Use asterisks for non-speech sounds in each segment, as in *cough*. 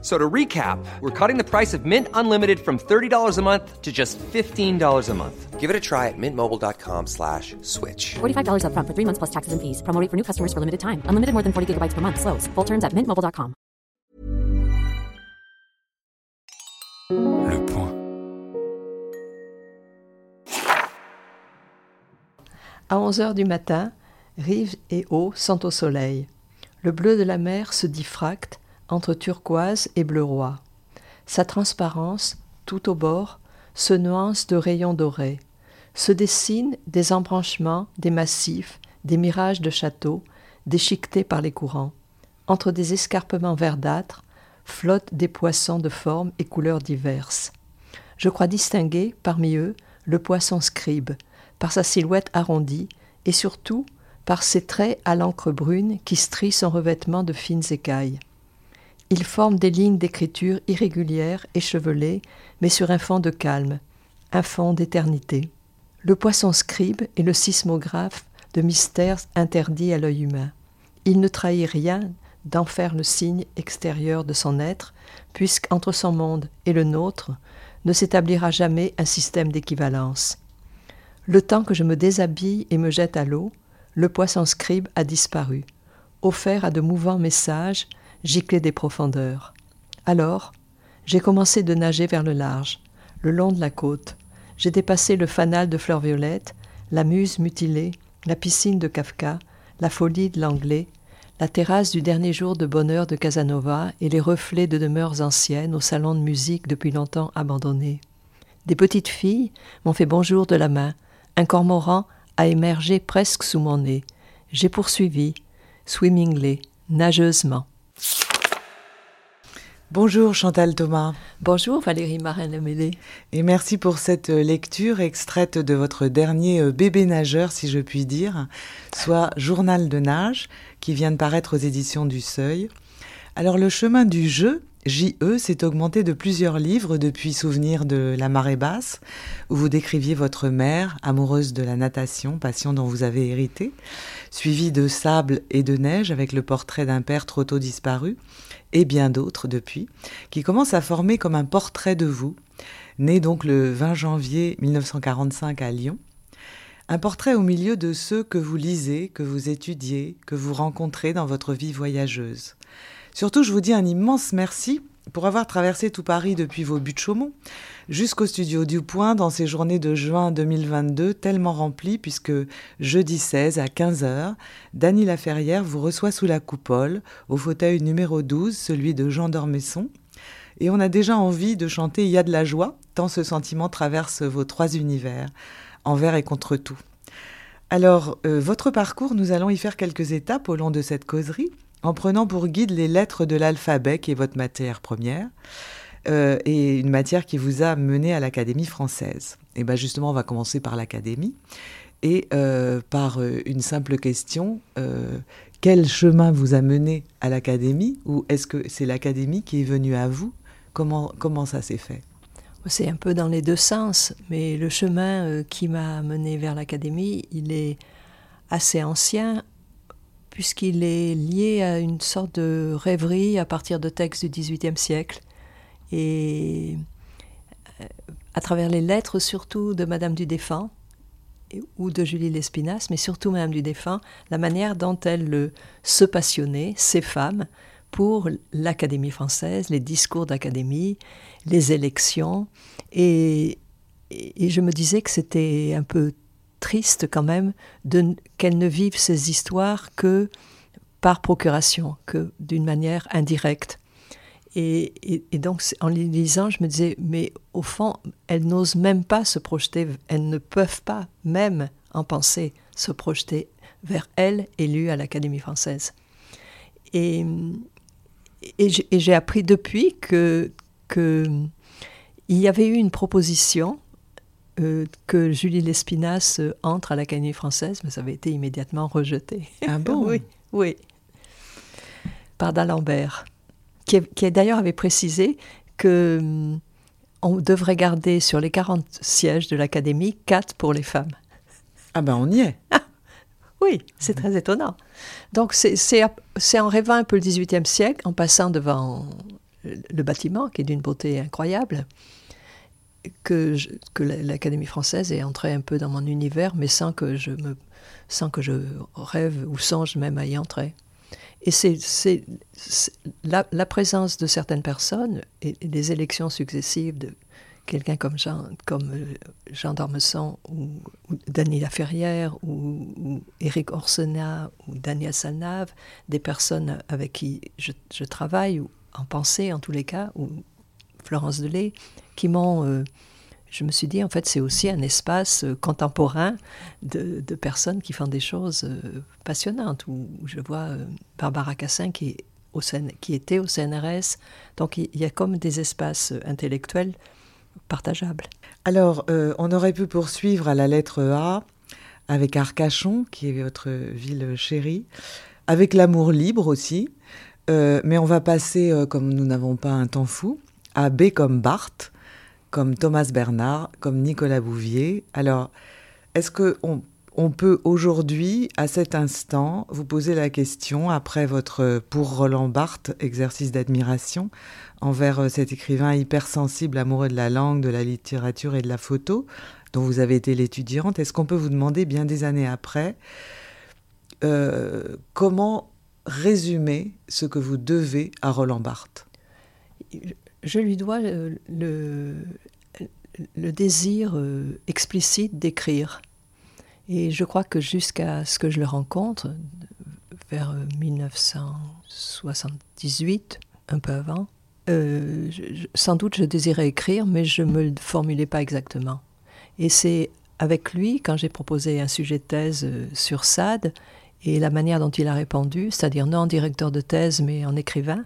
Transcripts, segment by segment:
So to recap, we're cutting the price of Mint Unlimited from $30 a month to just $15 a month. Give it a try at mintmobile.com slash switch. $45 upfront for three months plus taxes and fees. Promo rate for new customers for limited time. Unlimited more than 40 gigabytes per month. Slows. Full terms at mintmobile.com. Le point. À 11 heures du matin, rive et eau sont au soleil. Le bleu de la mer se diffracte entre turquoise et bleu roi. Sa transparence, tout au bord, se nuance de rayons dorés. Se dessinent des embranchements, des massifs, des mirages de châteaux, déchiquetés par les courants. Entre des escarpements verdâtres, flottent des poissons de formes et couleurs diverses. Je crois distinguer, parmi eux, le poisson scribe, par sa silhouette arrondie, et surtout par ses traits à l'encre brune qui strient son revêtement de fines écailles. Il forme des lignes d'écriture irrégulières, échevelées, mais sur un fond de calme, un fond d'éternité. Le poisson scribe est le sismographe de mystères interdits à l'œil humain. Il ne trahit rien d'en faire le signe extérieur de son être, puisqu'entre son monde et le nôtre ne s'établira jamais un système d'équivalence. Le temps que je me déshabille et me jette à l'eau, le poisson scribe a disparu, offert à de mouvants messages giclés des profondeurs. Alors, j'ai commencé de nager vers le large, le long de la côte. J'ai dépassé le fanal de fleurs violettes, la muse mutilée, la piscine de Kafka, la folie de l'anglais, la terrasse du dernier jour de bonheur de Casanova et les reflets de demeures anciennes au salon de musique depuis longtemps abandonné. Des petites filles m'ont fait bonjour de la main. Un cormoran a émergé presque sous mon nez. J'ai poursuivi, swimmingly, nageusement. Bonjour Chantal Thomas. Bonjour Valérie Marin-Lamélé. Et merci pour cette lecture extraite de votre dernier euh, bébé nageur, si je puis dire, soit Journal de nage, qui vient de paraître aux éditions du Seuil. Alors le chemin du jeu, JE, s'est augmenté de plusieurs livres depuis Souvenir de la marée basse, où vous décriviez votre mère, amoureuse de la natation, passion dont vous avez hérité, suivi de Sable et de Neige avec le portrait d'un père trop tôt disparu, et bien d'autres depuis, qui commencent à former comme un portrait de vous, né donc le 20 janvier 1945 à Lyon. Un portrait au milieu de ceux que vous lisez, que vous étudiez, que vous rencontrez dans votre vie voyageuse. Surtout, je vous dis un immense merci pour avoir traversé tout Paris depuis vos buts de Chaumont jusqu'au studio du Point dans ces journées de juin 2022 tellement remplies puisque jeudi 16 à 15h, Dany Laferrière vous reçoit sous la coupole au fauteuil numéro 12, celui de Jean d'Ormesson. Et on a déjà envie de chanter Il y a de la joie, tant ce sentiment traverse vos trois univers, envers et contre tout. Alors, euh, votre parcours, nous allons y faire quelques étapes au long de cette causerie en prenant pour guide les lettres de l'alphabet qui est votre matière première euh, et une matière qui vous a mené à l'Académie française. Et bien justement, on va commencer par l'Académie et euh, par euh, une simple question. quel chemin vous a mené à l'Académie ou est-ce que c'est l'Académie qui est venue à vous? Comment, comment ça s'est fait? C'est un peu dans les deux sens, mais le chemin qui m'a mené vers l'Académie, il est assez ancien puisqu'il est lié à une sorte de rêverie à partir de textes du XVIIIe siècle et euh, à travers les lettres surtout de Madame du Défunt ou de Julie Lespinasse, mais surtout Madame du Défunt, la manière dont elle se passionnait, ces femmes, pour l'Académie française, les discours d'Académie, les élections. Et, et, je me disais que c'était un peu triste quand même qu'elles ne vivent ces histoires que par procuration, que d'une manière indirecte. Et, donc, en les lisant, je me disais, mais au fond, elles n'osent même pas se projeter, elles ne peuvent pas, même en pensée, se projeter vers elles élues à l'Académie française. Et, et j'ai appris depuis que, que il y avait eu une proposition euh, que Julie Lespinasse entre à l'Académie française, mais ça avait été immédiatement rejeté. Ah bon? *laughs* Oui, oui. Par d'Alembert. Qui, qui d'ailleurs avait précisé que hum, on devrait garder sur les 40 sièges de l'Académie, 4 pour les femmes. Ah ben on y est. Oui, c'est très étonnant. Donc c'est en rêvant un peu le XVIIIe siècle, en passant devant le bâtiment, qui est d'une beauté incroyable, que, que l'Académie française est entrée un peu dans mon univers, mais sans que je, me, sans que je rêve ou songe même à y entrer. Et c'est la, présence de certaines personnes et, des élections successives de quelqu'un comme Jean, comme euh, d'Ormesson ou, Daniela Ferrière ou, Éric Orsena ou Daniel Salnave, des personnes avec qui je, je, travaille ou en pensée en tous les cas, ou Florence Delay, qui m'ont euh, je me suis dit, en fait, c'est aussi un espace euh, contemporain de, personnes qui font des choses euh, passionnantes, où, je vois euh, Barbara Cassin qui, était au CNRS. Donc, il y a comme des espaces intellectuels partageables. Alors, on aurait pu poursuivre à la lettre A avec Arcachon, qui est votre ville chérie, avec l'amour libre aussi. mais on va passer, comme nous n'avons pas un temps fou, à B comme Barthes comme Thomas Bernard, comme Nicolas Bouvier. Alors, est-ce qu'on on peut aujourd'hui, à cet instant, vous poser la question, après votre pour Roland Barthes exercice d'admiration envers euh, cet écrivain hypersensible, amoureux de la langue, de la littérature et de la photo, dont vous avez été l'étudiante, est-ce qu'on peut vous demander, bien des années après, euh, comment résumer ce que vous devez à Roland Barthes? Je lui dois le, le, désir euh, explicite d'écrire. Et je crois que jusqu'à ce que je le rencontre, vers 1978, un peu avant, euh, sans doute je désirais écrire, mais je ne me le formulais pas exactement. Et c'est avec lui, quand j'ai proposé un sujet de thèse euh, sur Sade, et la manière dont il a répondu, c'est-à-dire non en directeur de thèse, mais en écrivain,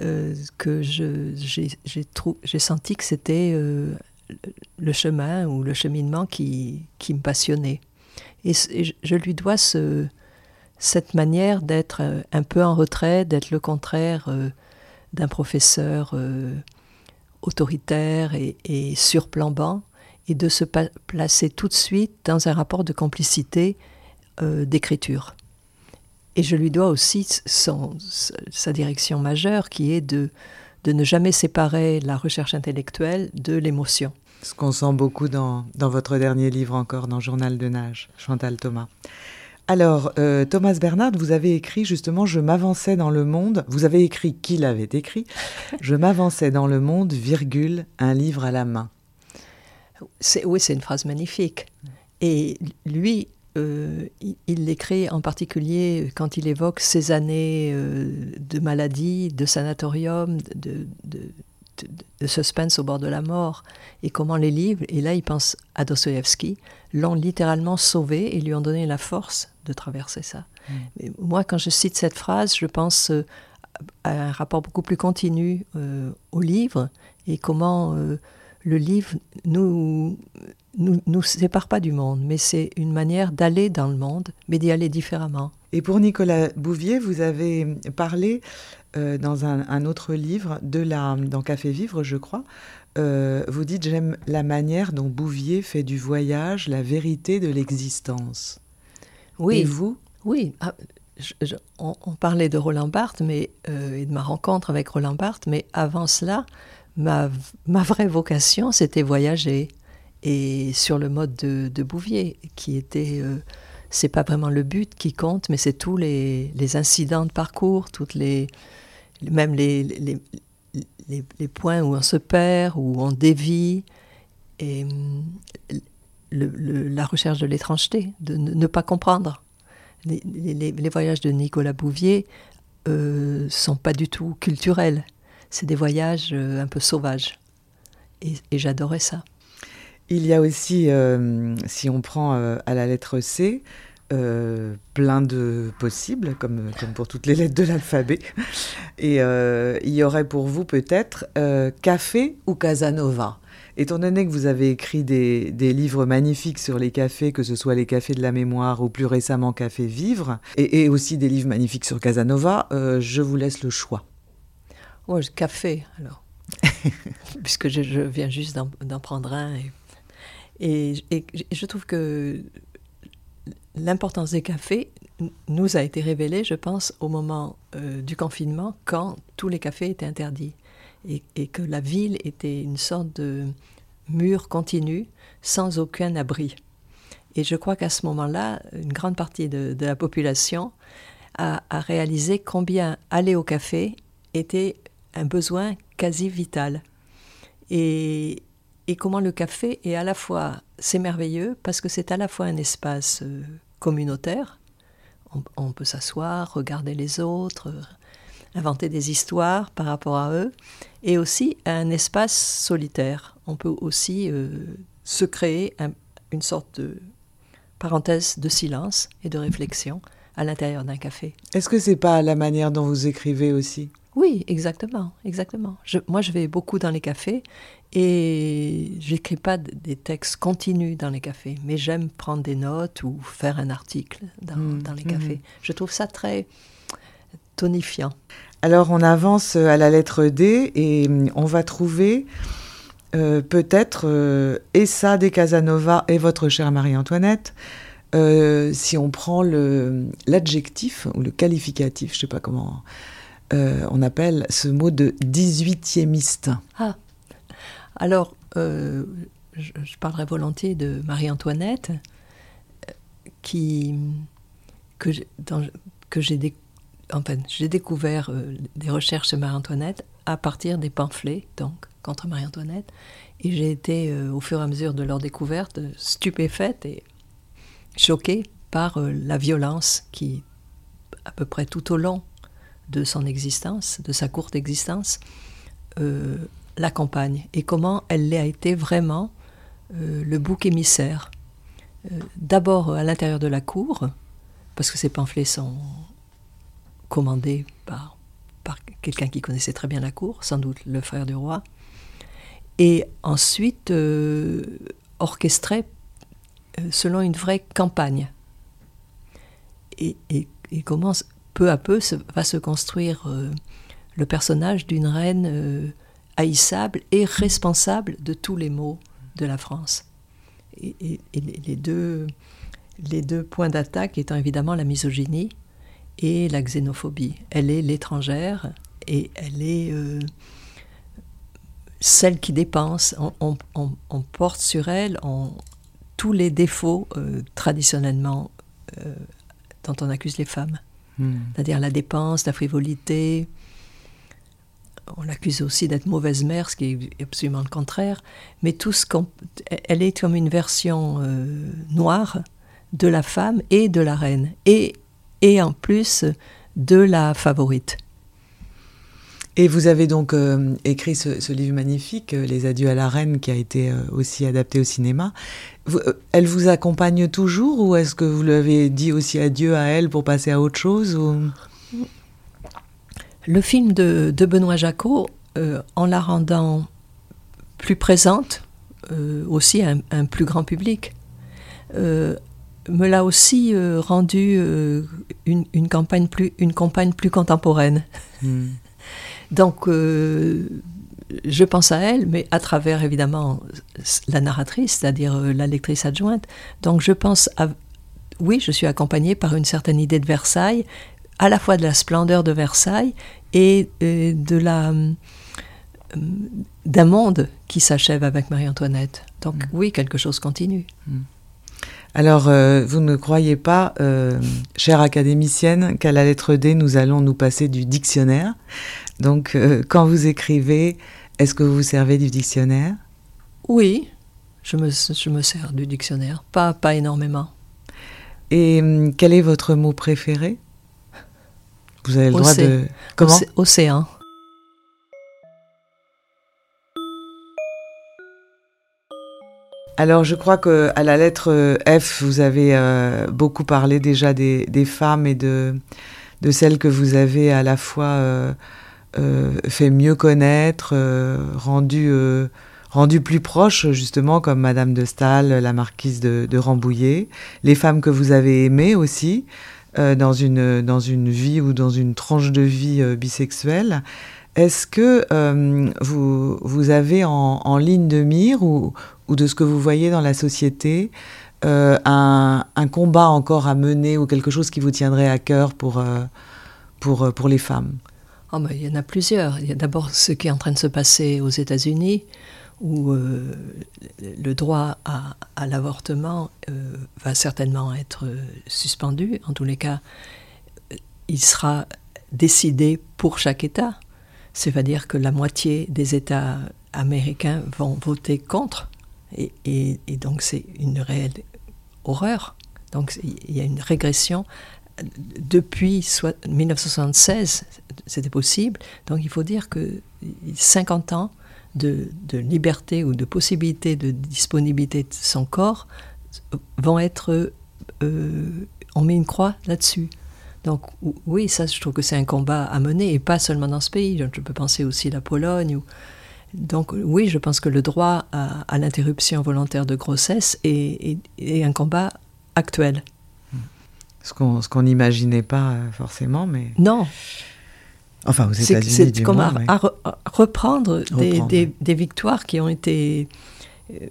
euh, que j'ai senti que c'était euh, le chemin ou le cheminement qui, me passionnait. Et, je lui dois ce, cette manière d'être euh, un peu en retrait, d'être le contraire d'un professeur autoritaire et, surplombant, et de se placer tout de suite dans un rapport de complicité d'écriture. Et je lui dois aussi son, sa direction majeure qui est de, de ne jamais séparer la recherche intellectuelle de l'émotion. Ce qu'on sent beaucoup dans, dans, votre dernier livre encore, dans Journal de nage, Chantal Thomas. Alors, euh, Thomas Bernard, vous avez écrit justement Je m'avançais dans le monde. Vous avez écrit qui l'avait écrit? *laughs* Je m'avançais dans le monde, virgule, un livre à la main. Oui, c'est une phrase magnifique. Et lui, euh, il l'écrit en particulier quand il évoque ses années euh, de maladie, de sanatorium, de, suspense au bord de la mort, et comment les livres, et là il pense à Dostoïevski, l'ont littéralement sauvé et lui ont donné la force de traverser ça. Mm. moi, quand je cite cette phrase, je pense euh, à un rapport beaucoup plus continu au livre et comment le livre nous, nous, nous sépare pas du monde, mais c'est une manière d'aller dans le monde, mais d'y aller différemment. Et pour Nicolas Bouvier, vous avez parlé euh, dans un, autre livre, de la, dans Café Vivre, je crois, euh, vous dites J'aime la manière dont Bouvier fait du voyage la vérité de l'existence. Oui. Et vous? Oui. Ah, on, parlait de Roland Barthes mais, euh, et de ma rencontre avec Roland Barthes, mais avant cela, ma, vraie vocation, c'était voyager. Et sur le mode de, Bouvier, qui était. Euh, c'est pas vraiment le but qui compte, mais c'est tous les, incidents de parcours, toutes les, même les, les, points où on se perd, où on dévie, et le, la recherche de l'étrangeté, de ne, pas comprendre. Les, voyages de Nicolas Bouvier euh, sont pas du tout culturels c'est des voyages euh, un peu sauvages. Et, j'adorais ça. Il y a aussi, euh, si on prend euh, à la lettre C, plein de possibles, comme, pour toutes les lettres de l'alphabet. Et il y aurait pour vous peut-être café ou Casanova. Étant donné que vous avez écrit des, livres magnifiques sur les cafés, que ce soit les cafés de la mémoire ou plus récemment Café Vivre, et aussi des livres magnifiques sur Casanova, je vous laisse le choix. Oh, café, alors. *laughs* Puisque je, je, viens juste d'en prendre un. Et, et, je trouve que l'importance des cafés nous a été révélée, je pense, au moment euh, du confinement, quand tous les cafés étaient interdits. Et, et, que la ville était une sorte de mur continu, sans aucun abri. Et je crois qu'à ce moment-là, une grande partie de, de la population a, a, réalisé combien aller au café était un besoin quasi vital. Et, et comment le café est à la fois, c'est merveilleux parce que c'est à la fois un espace euh, communautaire, on, peut s'asseoir, regarder les autres, inventer des histoires par rapport à eux, et aussi un espace solitaire. On peut aussi euh, se créer un, une sorte de parenthèse de silence et de réflexion à l'intérieur d'un café. Est-ce que c'est pas la manière dont vous écrivez aussi? Oui, exactement, exactement. Je, moi, je vais beaucoup dans les cafés et j'écris pas des textes continus dans les cafés, mais j'aime prendre des notes ou faire un article dans, mmh, dans les cafés. Mmh. Je trouve ça très tonifiant. Alors, on avance à la lettre D et on va trouver euh, peut-être euh, Essa de Casanova et votre chère Marie-Antoinette, euh, si on prend l'adjectif ou le qualificatif, je ne sais pas comment euh, on appelle ce mot de 18e Ah, alors euh, je, parlerai volontiers de Marie-Antoinette, qui, que j'ai découvert des recherches sur Marie-Antoinette à partir des pamphlets, donc contre Marie-Antoinette. Et j'ai été, euh, au fur et à mesure de leur découverte, stupéfaite et choquée par euh, la violence qui, à peu près tout au long de son existence, de sa courte existence, euh, l'accompagne et comment elle a été vraiment euh, le bouc émissaire. Euh, D'abord à l'intérieur de la cour, parce que ces pamphlets sont commandés par, par quelqu'un qui connaissait très bien la cour, sans doute le frère du roi, et ensuite euh, orchestré euh, selon une vraie campagne. Et, et, et comment peu à peu va se construire euh, le personnage d'une reine euh, haïssable et responsable de tous les maux de la France. Et, les, deux, points d'attaque étant évidemment la misogynie et la xénophobie. Elle est l'étrangère et elle est euh, celle qui dépense. On, porte sur elle tous les défauts traditionnellement dont on accuse les femmes. Hmm. C'est-à-dire la dépense, la frivolité. On l'accuse aussi d'être mauvaise mère, ce qui est absolument le contraire. Mais tout ce elle est comme une version euh, noire de la femme et de la reine, et, et en plus de la favorite. Et vous avez donc euh, écrit ce, ce, livre magnifique, euh, Les Adieux à la Reine, qui a été euh, aussi adapté au cinéma. Vous, euh, elle vous accompagne toujours ou est-ce que vous lui avez dit aussi adieu à elle pour passer à autre chose ou... Le film de, de Benoît Jacot, en la rendant plus présente, aussi à un, un, plus grand public, me l'a aussi rendu une, une, campagne plus, une campagne plus contemporaine. Mm. Donc, euh, je pense à elle, mais à travers évidemment la narratrice, c'est-à-dire euh, la lectrice adjointe. Donc, je pense à. Oui, je suis accompagnée par une certaine idée de Versailles, à la fois de la splendeur de Versailles et euh, de la d'un monde qui s'achève avec Marie-Antoinette. Donc mmh. oui, quelque chose continue. Mmh. Alors, euh, vous ne croyez pas, euh, chère académicienne, qu'à la lettre D, nous allons nous passer du dictionnaire. Donc, euh, quand vous écrivez, est-ce que vous vous servez du dictionnaire? Oui, je me, je me, sers du dictionnaire, pas, pas énormément. Et hum, quel est votre mot préféré? Vous avez le Océ droit de... Comment? Océ Océan. Alors, je crois que à la lettre F, vous avez euh, beaucoup parlé déjà des, femmes et de, celles que vous avez à la fois euh, euh, fait mieux connaître, rendu, rendu plus proches, justement, comme Madame de Staël, la marquise de, de, Rambouillet, les femmes que vous avez aimées aussi, dans, une, dans une vie ou dans une tranche de vie bisexuelle. Est-ce que euh, vous, avez en, ligne de mire ou, de ce que vous voyez dans la société euh, un, combat encore à mener ou quelque chose qui vous tiendrait à cœur pour, euh, pour, les femmes? Oh Il y en a plusieurs. Il y a d'abord ce qui est en train de se passer aux États-Unis, où le droit à l'avortement va certainement être suspendu. En tous les cas, il sera décidé pour chaque État. C'est-à-dire que la moitié des États américains vont voter contre. Et, donc c'est une réelle horreur. Donc il y a une régression. Depuis 1976, c'était possible. Donc il faut dire que 50 ans de, liberté ou de possibilité de disponibilité de son corps vont être... Euh, on met une croix là-dessus. Donc oui, ça, je trouve que c'est un combat à mener, et pas seulement dans ce pays. Je peux penser aussi à la Pologne. Donc oui, je pense que le droit à, l'interruption volontaire de grossesse est, un combat actuel. Ce qu'on n'imaginait pas euh, forcément, mais... Non. Enfin, aux États-Unis, C'est comme à, reprendre, Des, victoires qui ont été... Euh,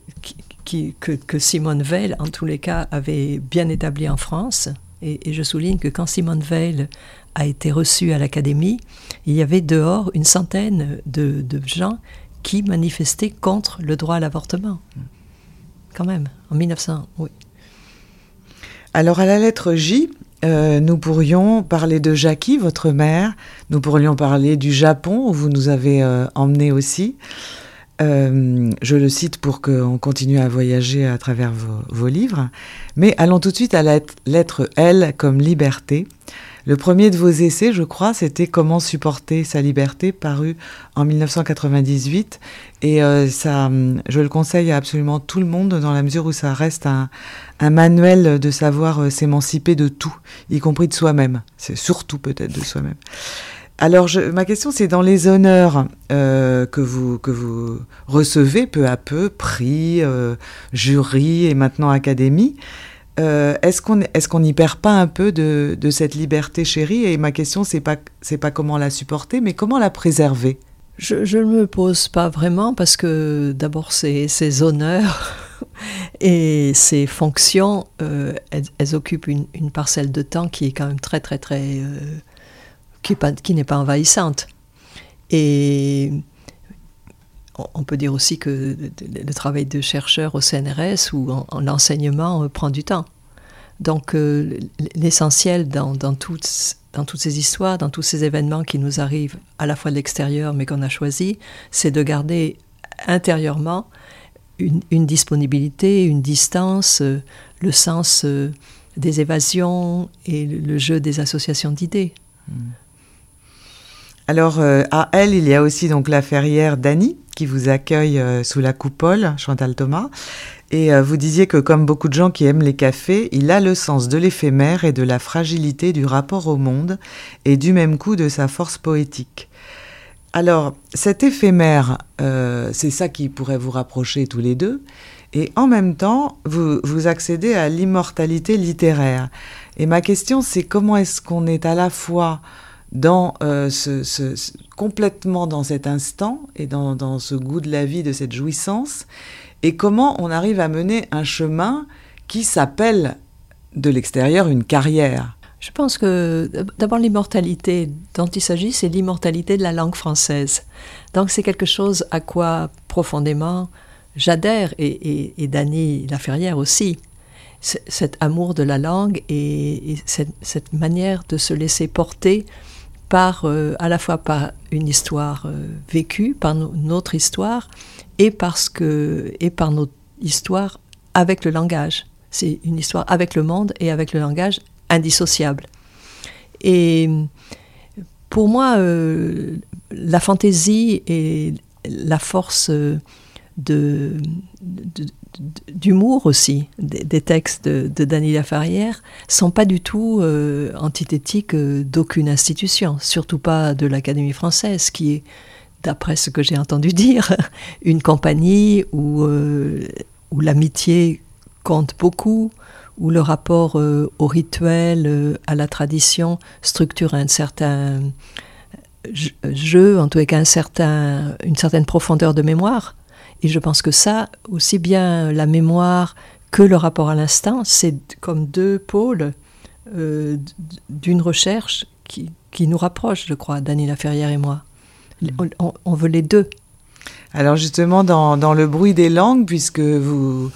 qui, que, que Simone Veil, en tous les cas, avait bien établies en France et, je souligne que quand Simone Veil a été reçue à l'Académie, il y avait dehors une centaine de, gens qui manifestaient contre le droit à l'avortement. Quand même, en 1900, oui. Alors à la lettre J, euh, nous pourrions parler de Jackie, votre mère, nous pourrions parler du Japon, où vous nous avez euh, emmenés aussi. Euh, je le cite pour qu'on continue à voyager à travers vos, livres. Mais allons tout de suite à la lettre L comme liberté. Le premier de vos essais, je crois, c'était Comment supporter sa liberté, paru en 1998. Et euh, ça, je le conseille à absolument tout le monde dans la mesure où ça reste un, manuel de savoir euh, s'émanciper de tout, y compris de soi-même. C'est surtout peut-être de soi-même. Alors, ma question, c'est dans les honneurs euh, que, vous, que vous recevez peu à peu, prix, euh, jury et maintenant académie, euh, est-ce qu'on est n'y perd pas un peu de, cette liberté chérie? Et ma question, c'est pas pas comment la supporter, mais comment la préserver? Je ne me pose pas vraiment parce que d'abord, ces, ces honneurs *laughs* et ces fonctions, elles, occupent une, une, parcelle de temps qui est quand même très très très qui n'est pas, envahissante. Et on peut dire aussi que le travail de chercheur au CNRS ou en, l'enseignement euh, prend du temps. Donc euh, l'essentiel dans, toutes, dans toutes ces histoires, dans tous ces événements qui nous arrivent à la fois de l'extérieur mais qu'on a choisi, c'est de garder intérieurement une, disponibilité, une distance, euh, le sens des évasions et le, jeu des associations d'idées. Hmm. Alors, euh, à elle, il y a aussi donc la ferrière Dany qui vous accueille euh, sous la coupole, Chantal Thomas. Et euh, vous disiez que comme beaucoup de gens qui aiment les cafés, il a le sens de l'éphémère et de la fragilité du rapport au monde et du même coup de sa force poétique. Alors, cet éphémère, c'est ça qui pourrait vous rapprocher tous les deux. Et en même temps, vous, vous accédez à l'immortalité littéraire. Et ma question, c'est comment est-ce qu'on est à la fois euh, complètement dans cet instant et dans, ce goût de la vie, de cette jouissance, et comment on arrive à mener un chemin qui s'appelle de l'extérieur une carrière. Je pense que d'abord l'immortalité dont il s'agit, c'est l'immortalité de la langue française. Donc c'est quelque chose à quoi profondément j'adhère, et, et, Dany Laferrière aussi cet amour de la langue et, cette, manière de se laisser porter par, euh, à la fois par une histoire euh, vécue, par notre histoire, et, parce que, et par notre histoire avec le langage. C'est une histoire avec le monde et avec le langage indissociable. Et pour moi, euh, la fantaisie et la force de, d'humour aussi des, textes de, de Daniela Farrière sont pas du tout euh, antithétiques euh, d'aucune institution, surtout pas de l'Académie française, qui est, d'après ce que j'ai entendu dire, *laughs* une compagnie où, euh, où l'amitié compte beaucoup, où le rapport au rituel, à la tradition structure un certain jeu, en tout cas un certain, une certaine profondeur de mémoire. Et je pense que ça, aussi bien la mémoire que le rapport à l'instant, c'est comme deux pôles euh, d'une recherche qui, qui, nous rapproche, je crois, Daniela Ferrière et moi. On, on, veut les deux. Alors justement, dans, dans, le bruit des langues, puisque vous,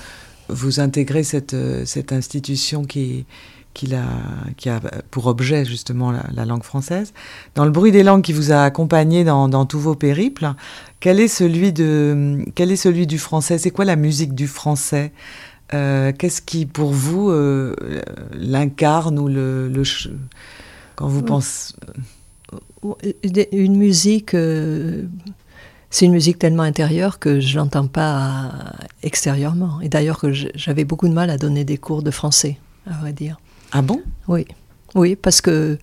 vous intégrez cette, cette institution qui, qui, a, qui a pour objet justement la, langue française, dans le bruit des langues qui vous a accompagné dans, dans tous vos périples, quel est celui, de, quel est celui du français? C'est quoi la musique du français? Euh, Qu'est-ce qui, pour vous, euh, l'incarne ou le, le, quand vous pensez? Une musique, euh, c'est une musique tellement intérieure que je l'entends pas extérieurement. Et d'ailleurs que j'avais beaucoup de mal à donner des cours de français, à vrai dire. Ah bon? Oui, oui, parce que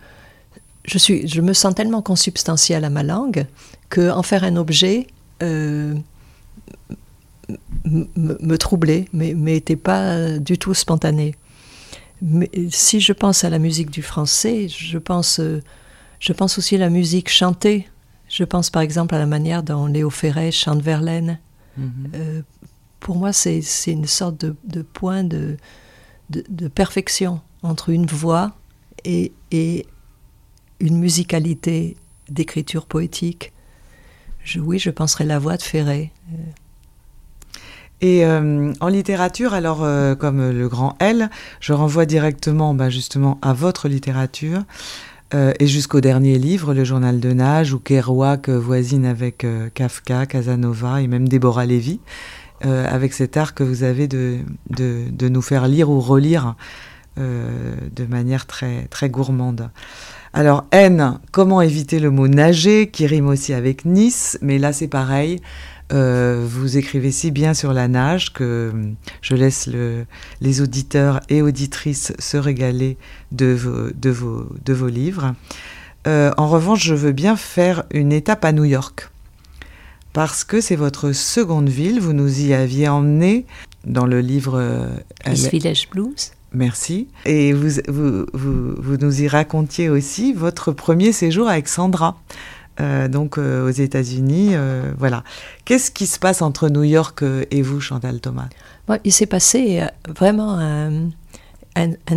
je suis, je me sens tellement consubstantielle à ma langue que en faire un objet me, troublait, mais n'était pas du tout spontané. Mais si je pense à la musique du français, je pense, je pense aussi à la musique chantée. Je pense par exemple à la manière dont Léo Ferré chante Verlaine. Mhm. Euh, pour moi, c'est une sorte de, point de, de, perfection entre une voix et, une musicalité d'écriture poétique. Oui, je penserais la voix de Ferré. Et euh, en littérature, alors euh, comme le grand L, je renvoie directement bah, justement à votre littérature euh, et jusqu'au dernier livre, Le Journal de Nage, où Kerouac voisine avec Kafka, Casanova et même Déborah Lévy, avec cet art que vous avez de nous faire lire ou relire de manière très, très gourmande. Alors N, comment éviter le mot nager, qui rime aussi avec Nice, mais là c'est pareil. Euh, vous écrivez si bien sur la nage que hum, je laisse les auditeurs et auditrices se régaler de vos, livres. Euh, en revanche, je veux bien faire une étape à New York. Parce que c'est votre seconde ville, vous nous y aviez emmené dans le livre euh, East Village Blues. Merci. Et vous, vous, nous y racontiez aussi votre premier séjour avec Sandra. Euh, donc euh, aux États-Unis. Euh, voilà. Qu'est-ce qui se passe entre New York et vous, Chantal Thomas? Il s'est passé vraiment un,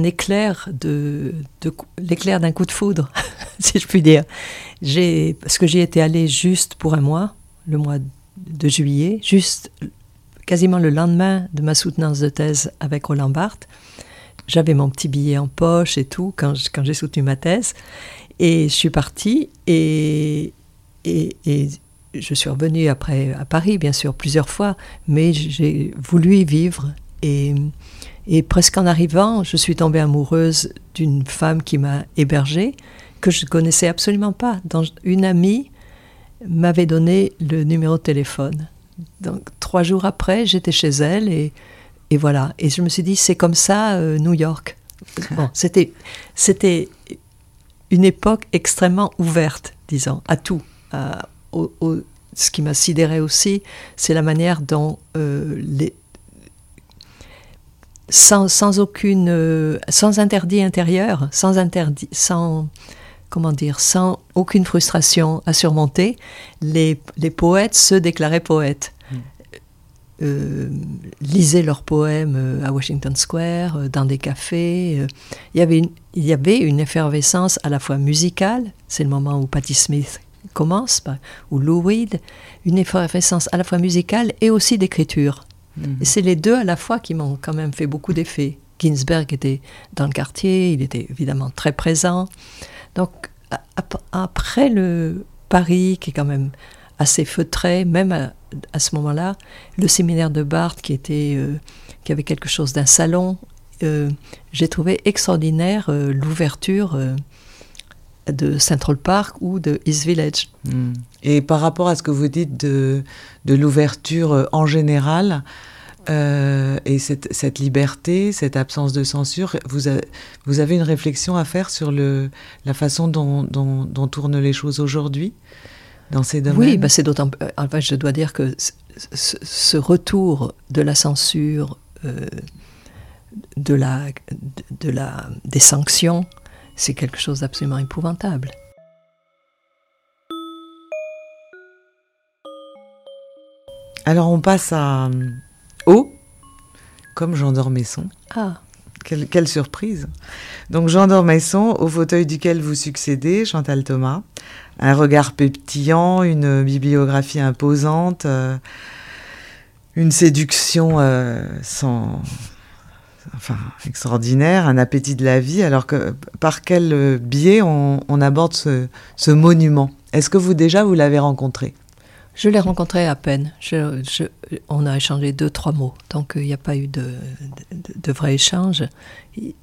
éclair de, l'éclair d'un coup de foudre, *laughs* si je puis dire. Parce que j'y étais allée juste pour un mois, le mois de juillet, juste quasiment le lendemain de ma soutenance de thèse avec Roland Barthes. J'avais mon petit billet en poche et tout quand, j'ai soutenu ma thèse. Et je suis partie et, je suis revenue après à Paris, bien sûr, plusieurs fois, mais j'ai voulu y vivre. Et, presque en arrivant, je suis tombée amoureuse d'une femme qui m'a hébergée, que je ne connaissais absolument pas. Une amie m'avait donné le numéro de téléphone. Donc trois jours après, j'étais chez elle et, et, voilà. Et je me suis dit, c'est comme ça euh, New York. Bon, *laughs* c'était, c'était une époque extrêmement ouverte, disons, à tout. ce qui m'a sidéré aussi, c'est la manière dont euh, les, sans, sans, aucune, euh, sans interdit intérieur, sans interdit, sans comment dire, sans aucune frustration à surmonter, les, les poètes se déclaraient poètes. Euh, lisaient leurs poèmes euh, à Washington Square, euh, dans des cafés. il, y avait une, il y avait une effervescence à la fois musicale, c'est le moment où Patti Smith commence, ou Lou Reed, une effervescence à la fois musicale et aussi d'écriture. Mhm. C'est les deux à la fois qui m'ont quand même fait beaucoup d'effet. Ginsberg était dans le quartier, il était évidemment très présent. Donc après le Paris, qui est quand même assez feutré, même à, à ce moment-là, le séminaire de Barthes, qui, était, euh, qui avait quelque chose d'un salon, euh, j'ai trouvé extraordinaire euh, l'ouverture de Central Park ou de East Village. Hmm. Et par rapport à ce que vous dites de, de l'ouverture en général, et cette, cette, liberté, cette absence de censure, vous, vous avez une réflexion à faire sur le, la façon dont, dont, dont tournent les choses aujourd'hui? Oui, bah c'est d'autant. Euh, je dois dire que ce retour de la censure, euh, de la, de la, des sanctions, c'est quelque chose d'absolument épouvantable. Alors on passe à euh, O, comme Jean Dormesson. Ah. Quelle, surprise Donc Jean Dormesson, au fauteuil duquel vous succédez, Chantal Thomas. Un regard pétillant, une bibliographie imposante, euh, une séduction euh, sans... Enfin, extraordinaire, un appétit de la vie. Alors que par quel biais on, aborde ce monument? Est-ce que vous déjà vous l'avez rencontré? Je l'ai rencontré à peine. On a échangé deux, trois mots. Donc, il n'y a pas eu de, de, de vrai échange.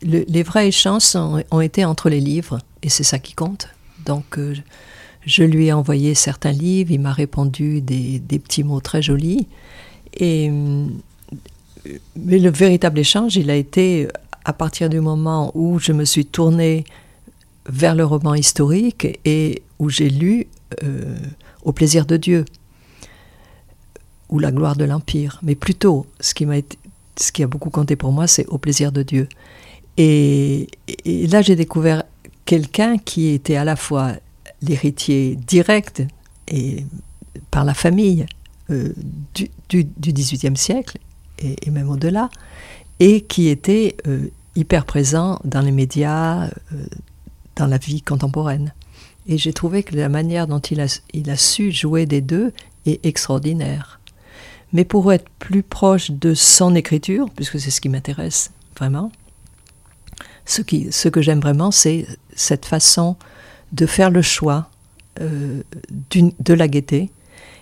Le- les vrais échanges ont été entre les livres, et c'est ça qui compte. Donc, euh, je lui ai envoyé certains livres, il m'a répondu des, petits mots très jolis. Hum, mais le véritable échange, il a été à partir du moment où je me suis tournée vers le roman historique et où j'ai lu euh, Au plaisir de Dieu ou La gloire de l'Empire. Mais plutôt, ce qui, ce qui a beaucoup compté pour moi, c'est Au plaisir de Dieu. Et, là, j'ai découvert quelqu'un qui était à la fois l'héritier direct et par la famille euh, du, XVIIIe siècle et, et même au-delà, et qui était euh, hyper présent dans les médias, euh, dans la vie contemporaine. Et j'ai trouvé que la manière dont il a, il a su jouer des deux est extraordinaire. Mais pour être plus proche de son écriture, puisque c'est ce qui m'intéresse vraiment, ce, qui, ce que j'aime vraiment, c'est cette façon de faire le choix euh, de la gaieté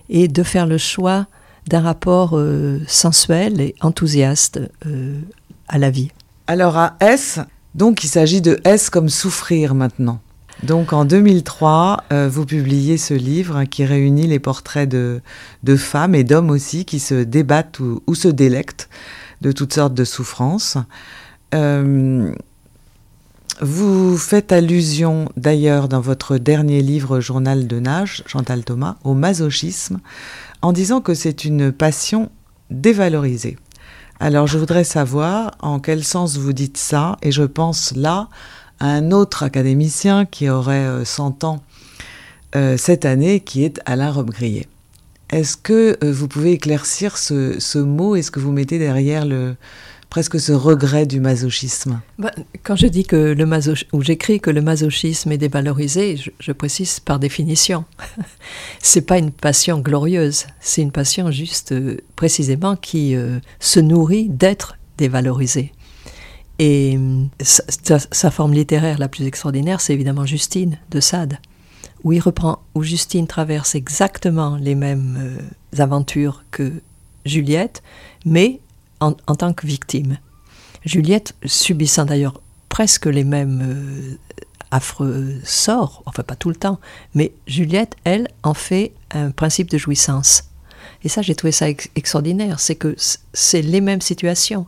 et de faire le choix d'un rapport euh, sensuel et enthousiaste euh, à la vie. Alors à S, donc il s'agit de S comme souffrir maintenant. Donc en 2003, euh, vous publiez ce livre qui réunit les portraits de, femmes et d'hommes aussi qui se débattent ou, se délectent de toutes sortes de souffrances. Euh, vous faites allusion d'ailleurs dans votre dernier livre Journal de nage, Chantal Thomas, au masochisme, en disant que c'est une passion dévalorisée. Alors je voudrais savoir en quel sens vous dites ça, et je pense là un autre académicien qui aurait euh, 100 ans euh, cette année, qui est Alain Robbe-Grillet. Est-ce que euh, vous pouvez éclaircir ce, ce mot Est-ce que vous mettez derrière le, presque ce regret du masochisme? Bah, quand je dis que le masoch- ou j'écris que le masochisme est dévalorisé, je, précise par définition. *laughs* c'est pas une passion glorieuse, c'est une passion juste euh, précisément qui euh, se nourrit d'être dévalorisée. Et hum, sa, forme littéraire la plus extraordinaire, c'est évidemment Justine de Sade, où il reprend, où Justine traverse exactement les mêmes euh, aventures que Juliette, mais en, tant que victime. Juliette subissant d'ailleurs presque les mêmes euh, affreux sorts, enfin pas tout le temps, mais Juliette, elle, en fait un principe de jouissance. Et ça, j'ai trouvé ça ex- extraordinaire, c'est que c'est les mêmes situations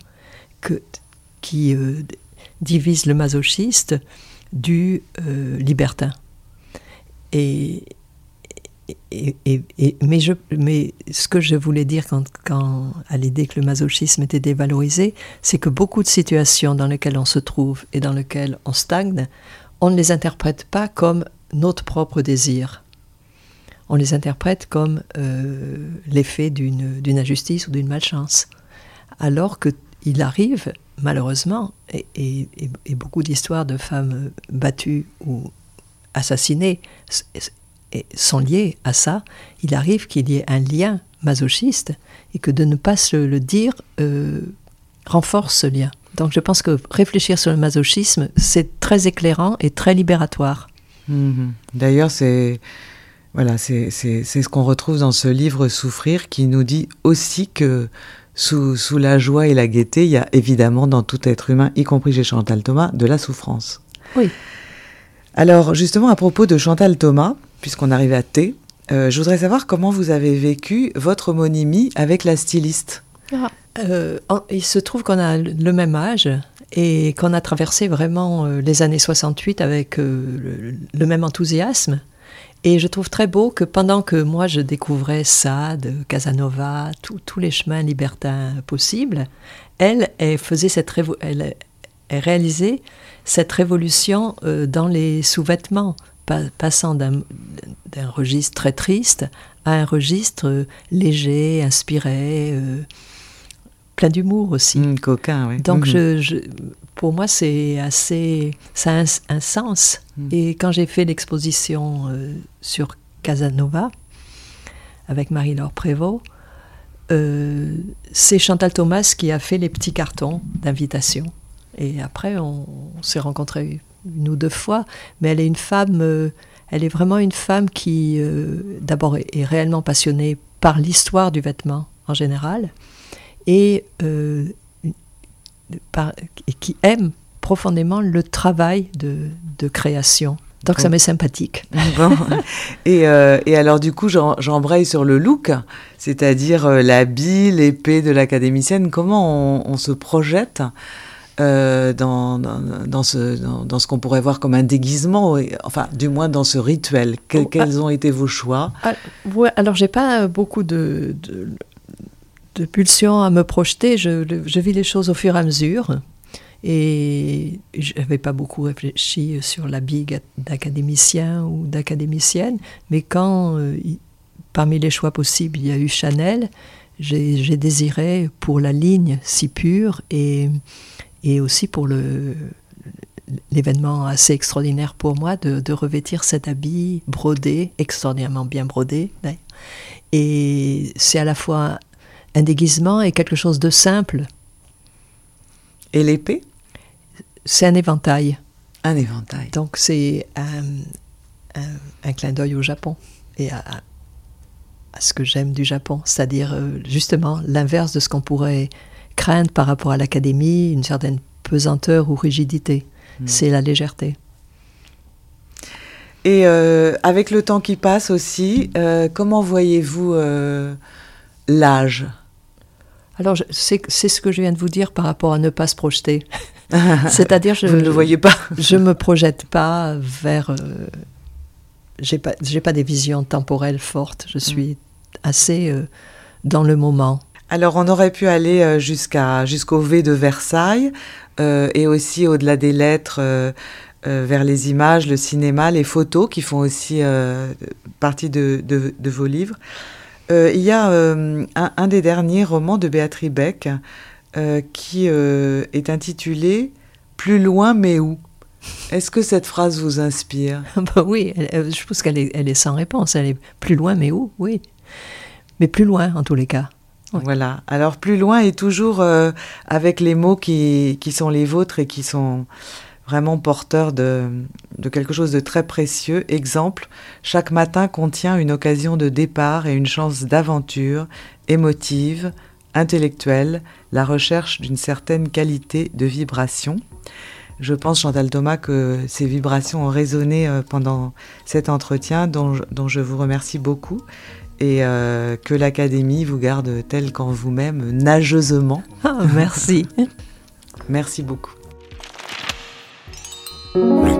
que, qui euh, divisent le masochiste du euh, libertin. Et, mais, ce que je voulais dire quand, à l'idée que le masochisme était dévalorisé, c'est que beaucoup de situations dans lesquelles on se trouve et dans lesquelles on stagne, on ne les interprète pas comme notre propre désir. On les interprète comme euh, l'effet d'une injustice ou d'une malchance. Alors qu'il arrive, malheureusement, et, beaucoup d'histoires de femmes battues ou assassinées sont liées à ça, il arrive qu'il y ait un lien masochiste et que de ne pas se le dire euh, renforce ce lien. Donc je pense que réfléchir sur le masochisme, c'est très éclairant et très libératoire. Mhm. D'ailleurs, c'est voilà, c'est ce qu'on retrouve dans ce livre Souffrir, qui nous dit aussi que sous, sous la joie et la gaieté, il y a évidemment dans tout être humain, y compris chez Chantal Thomas, de la souffrance. Oui. Alors justement, à propos de Chantal Thomas, puisqu'on arrive à T, euh, je voudrais savoir comment vous avez vécu votre homonymie avec la styliste. Euh, en- il se trouve qu'on a le même âge et qu'on a traversé vraiment euh, les années 68 avec euh, le, le même enthousiasme. Et je trouve très beau que pendant que moi je découvrais Sade, Casanova, tous les chemins libertins possibles, elle, elle faisait cette elle, réalisait cette révolution euh, dans les sous-vêtements, pa- passant d'un registre très triste a un registre euh, léger, inspiré, euh, plein d'humour aussi. Mmh, coquin, oui. Donc, je, je- pour moi, c'est assez. Ça a un, un sens. Mm. Et quand j'ai fait l'exposition euh, sur Casanova avec Marie-Laure Prévost, euh, c'est Chantal Thomas qui a fait les petits cartons d'invitation. Et après, on, on s'est rencontrés une ou deux fois. Mais elle est une femme. euh, elle est vraiment une femme qui, d'abord, est, est réellement passionnée par l'histoire du vêtement en général et euh, par- et qui aime profondément le travail de, de création. Donc ça m'est sympathique. Bon. *laughs* Et, euh, et alors du coup, j'embraye sur le look, c'est-à-dire euh, l'habit, l'épée de l'académicienne. Comment on, on se projette euh, dans, dans, dans ce, dans, dans ce qu'on pourrait voir comme un déguisement, et- enfin du moins dans ce rituel? Que- Oh, Quels ont été vos choix? Ah, ouais, alors j'ai pas beaucoup de, de, de pulsions à me projeter. Je, vis les choses au fur et à mesure. Et je n'avais pas beaucoup réfléchi sur l'habit d'académicien ou d'académicienne. Mais quand, euh, parmi les choix possibles, il y a eu Chanel, j'ai désiré pour la ligne si pure et, et aussi pour le l'événement assez extraordinaire pour moi de, de revêtir cet habit brodé, extraordinairement bien brodé. Et c'est à la fois un déguisement et quelque chose de simple. Et l'épée? C'est un éventail. Un éventail. Donc c'est un, un- un clin d'œil au Japon et à, à ce que j'aime du Japon, c'est-à-dire euh, justement l'inverse de ce qu'on pourrait craindre par rapport à l'académie, une certaine pesanteur ou rigidité. C'est la légèreté. Et euh, avec le temps qui passe aussi, euh, comment voyez-vous euh, l'âge? Alors c'est c'est ce que je viens de vous dire par rapport à ne pas se projeter. *laughs* C'est-à-dire je Vous ne le voyez pas *laughs* je me projette pas vers. euh, j'ai pas j'ai pas des visions temporelles fortes. Je suis assez euh, dans le moment. Alors, on aurait pu aller euh, jusqu'à jusqu'au V de Versailles euh, et aussi au-delà des lettres, euh, vers les images, le cinéma, les photos qui font aussi euh, partie de, de- de vos livres. Euh, il y a euh, un, un des derniers romans de Béatrice Beck euh, qui est intitulé Plus loin mais où? Est-ce que cette phrase vous inspire? *laughs* Bah oui, elle- je pense qu'elle est, elle est sans réponse. Elle est plus loin, mais où? Oui. Mais plus loin, en tous les cas. Voilà. Alors plus loin et toujours avec les mots qui, qui sont les vôtres et qui sont vraiment porteurs de, de quelque chose de très précieux. Exemple, chaque matin contient une occasion de départ et une chance d'aventure émotive, intellectuelle, la recherche d'une certaine qualité de vibration. Je pense, Chantal Thomas, que ces vibrations ont résonné euh, pendant cet entretien dont je- dont je vous remercie beaucoup et euh, que l'Académie vous garde tel qu'en vous-même, nageusement. Ah, merci. *laughs* Merci beaucoup. Le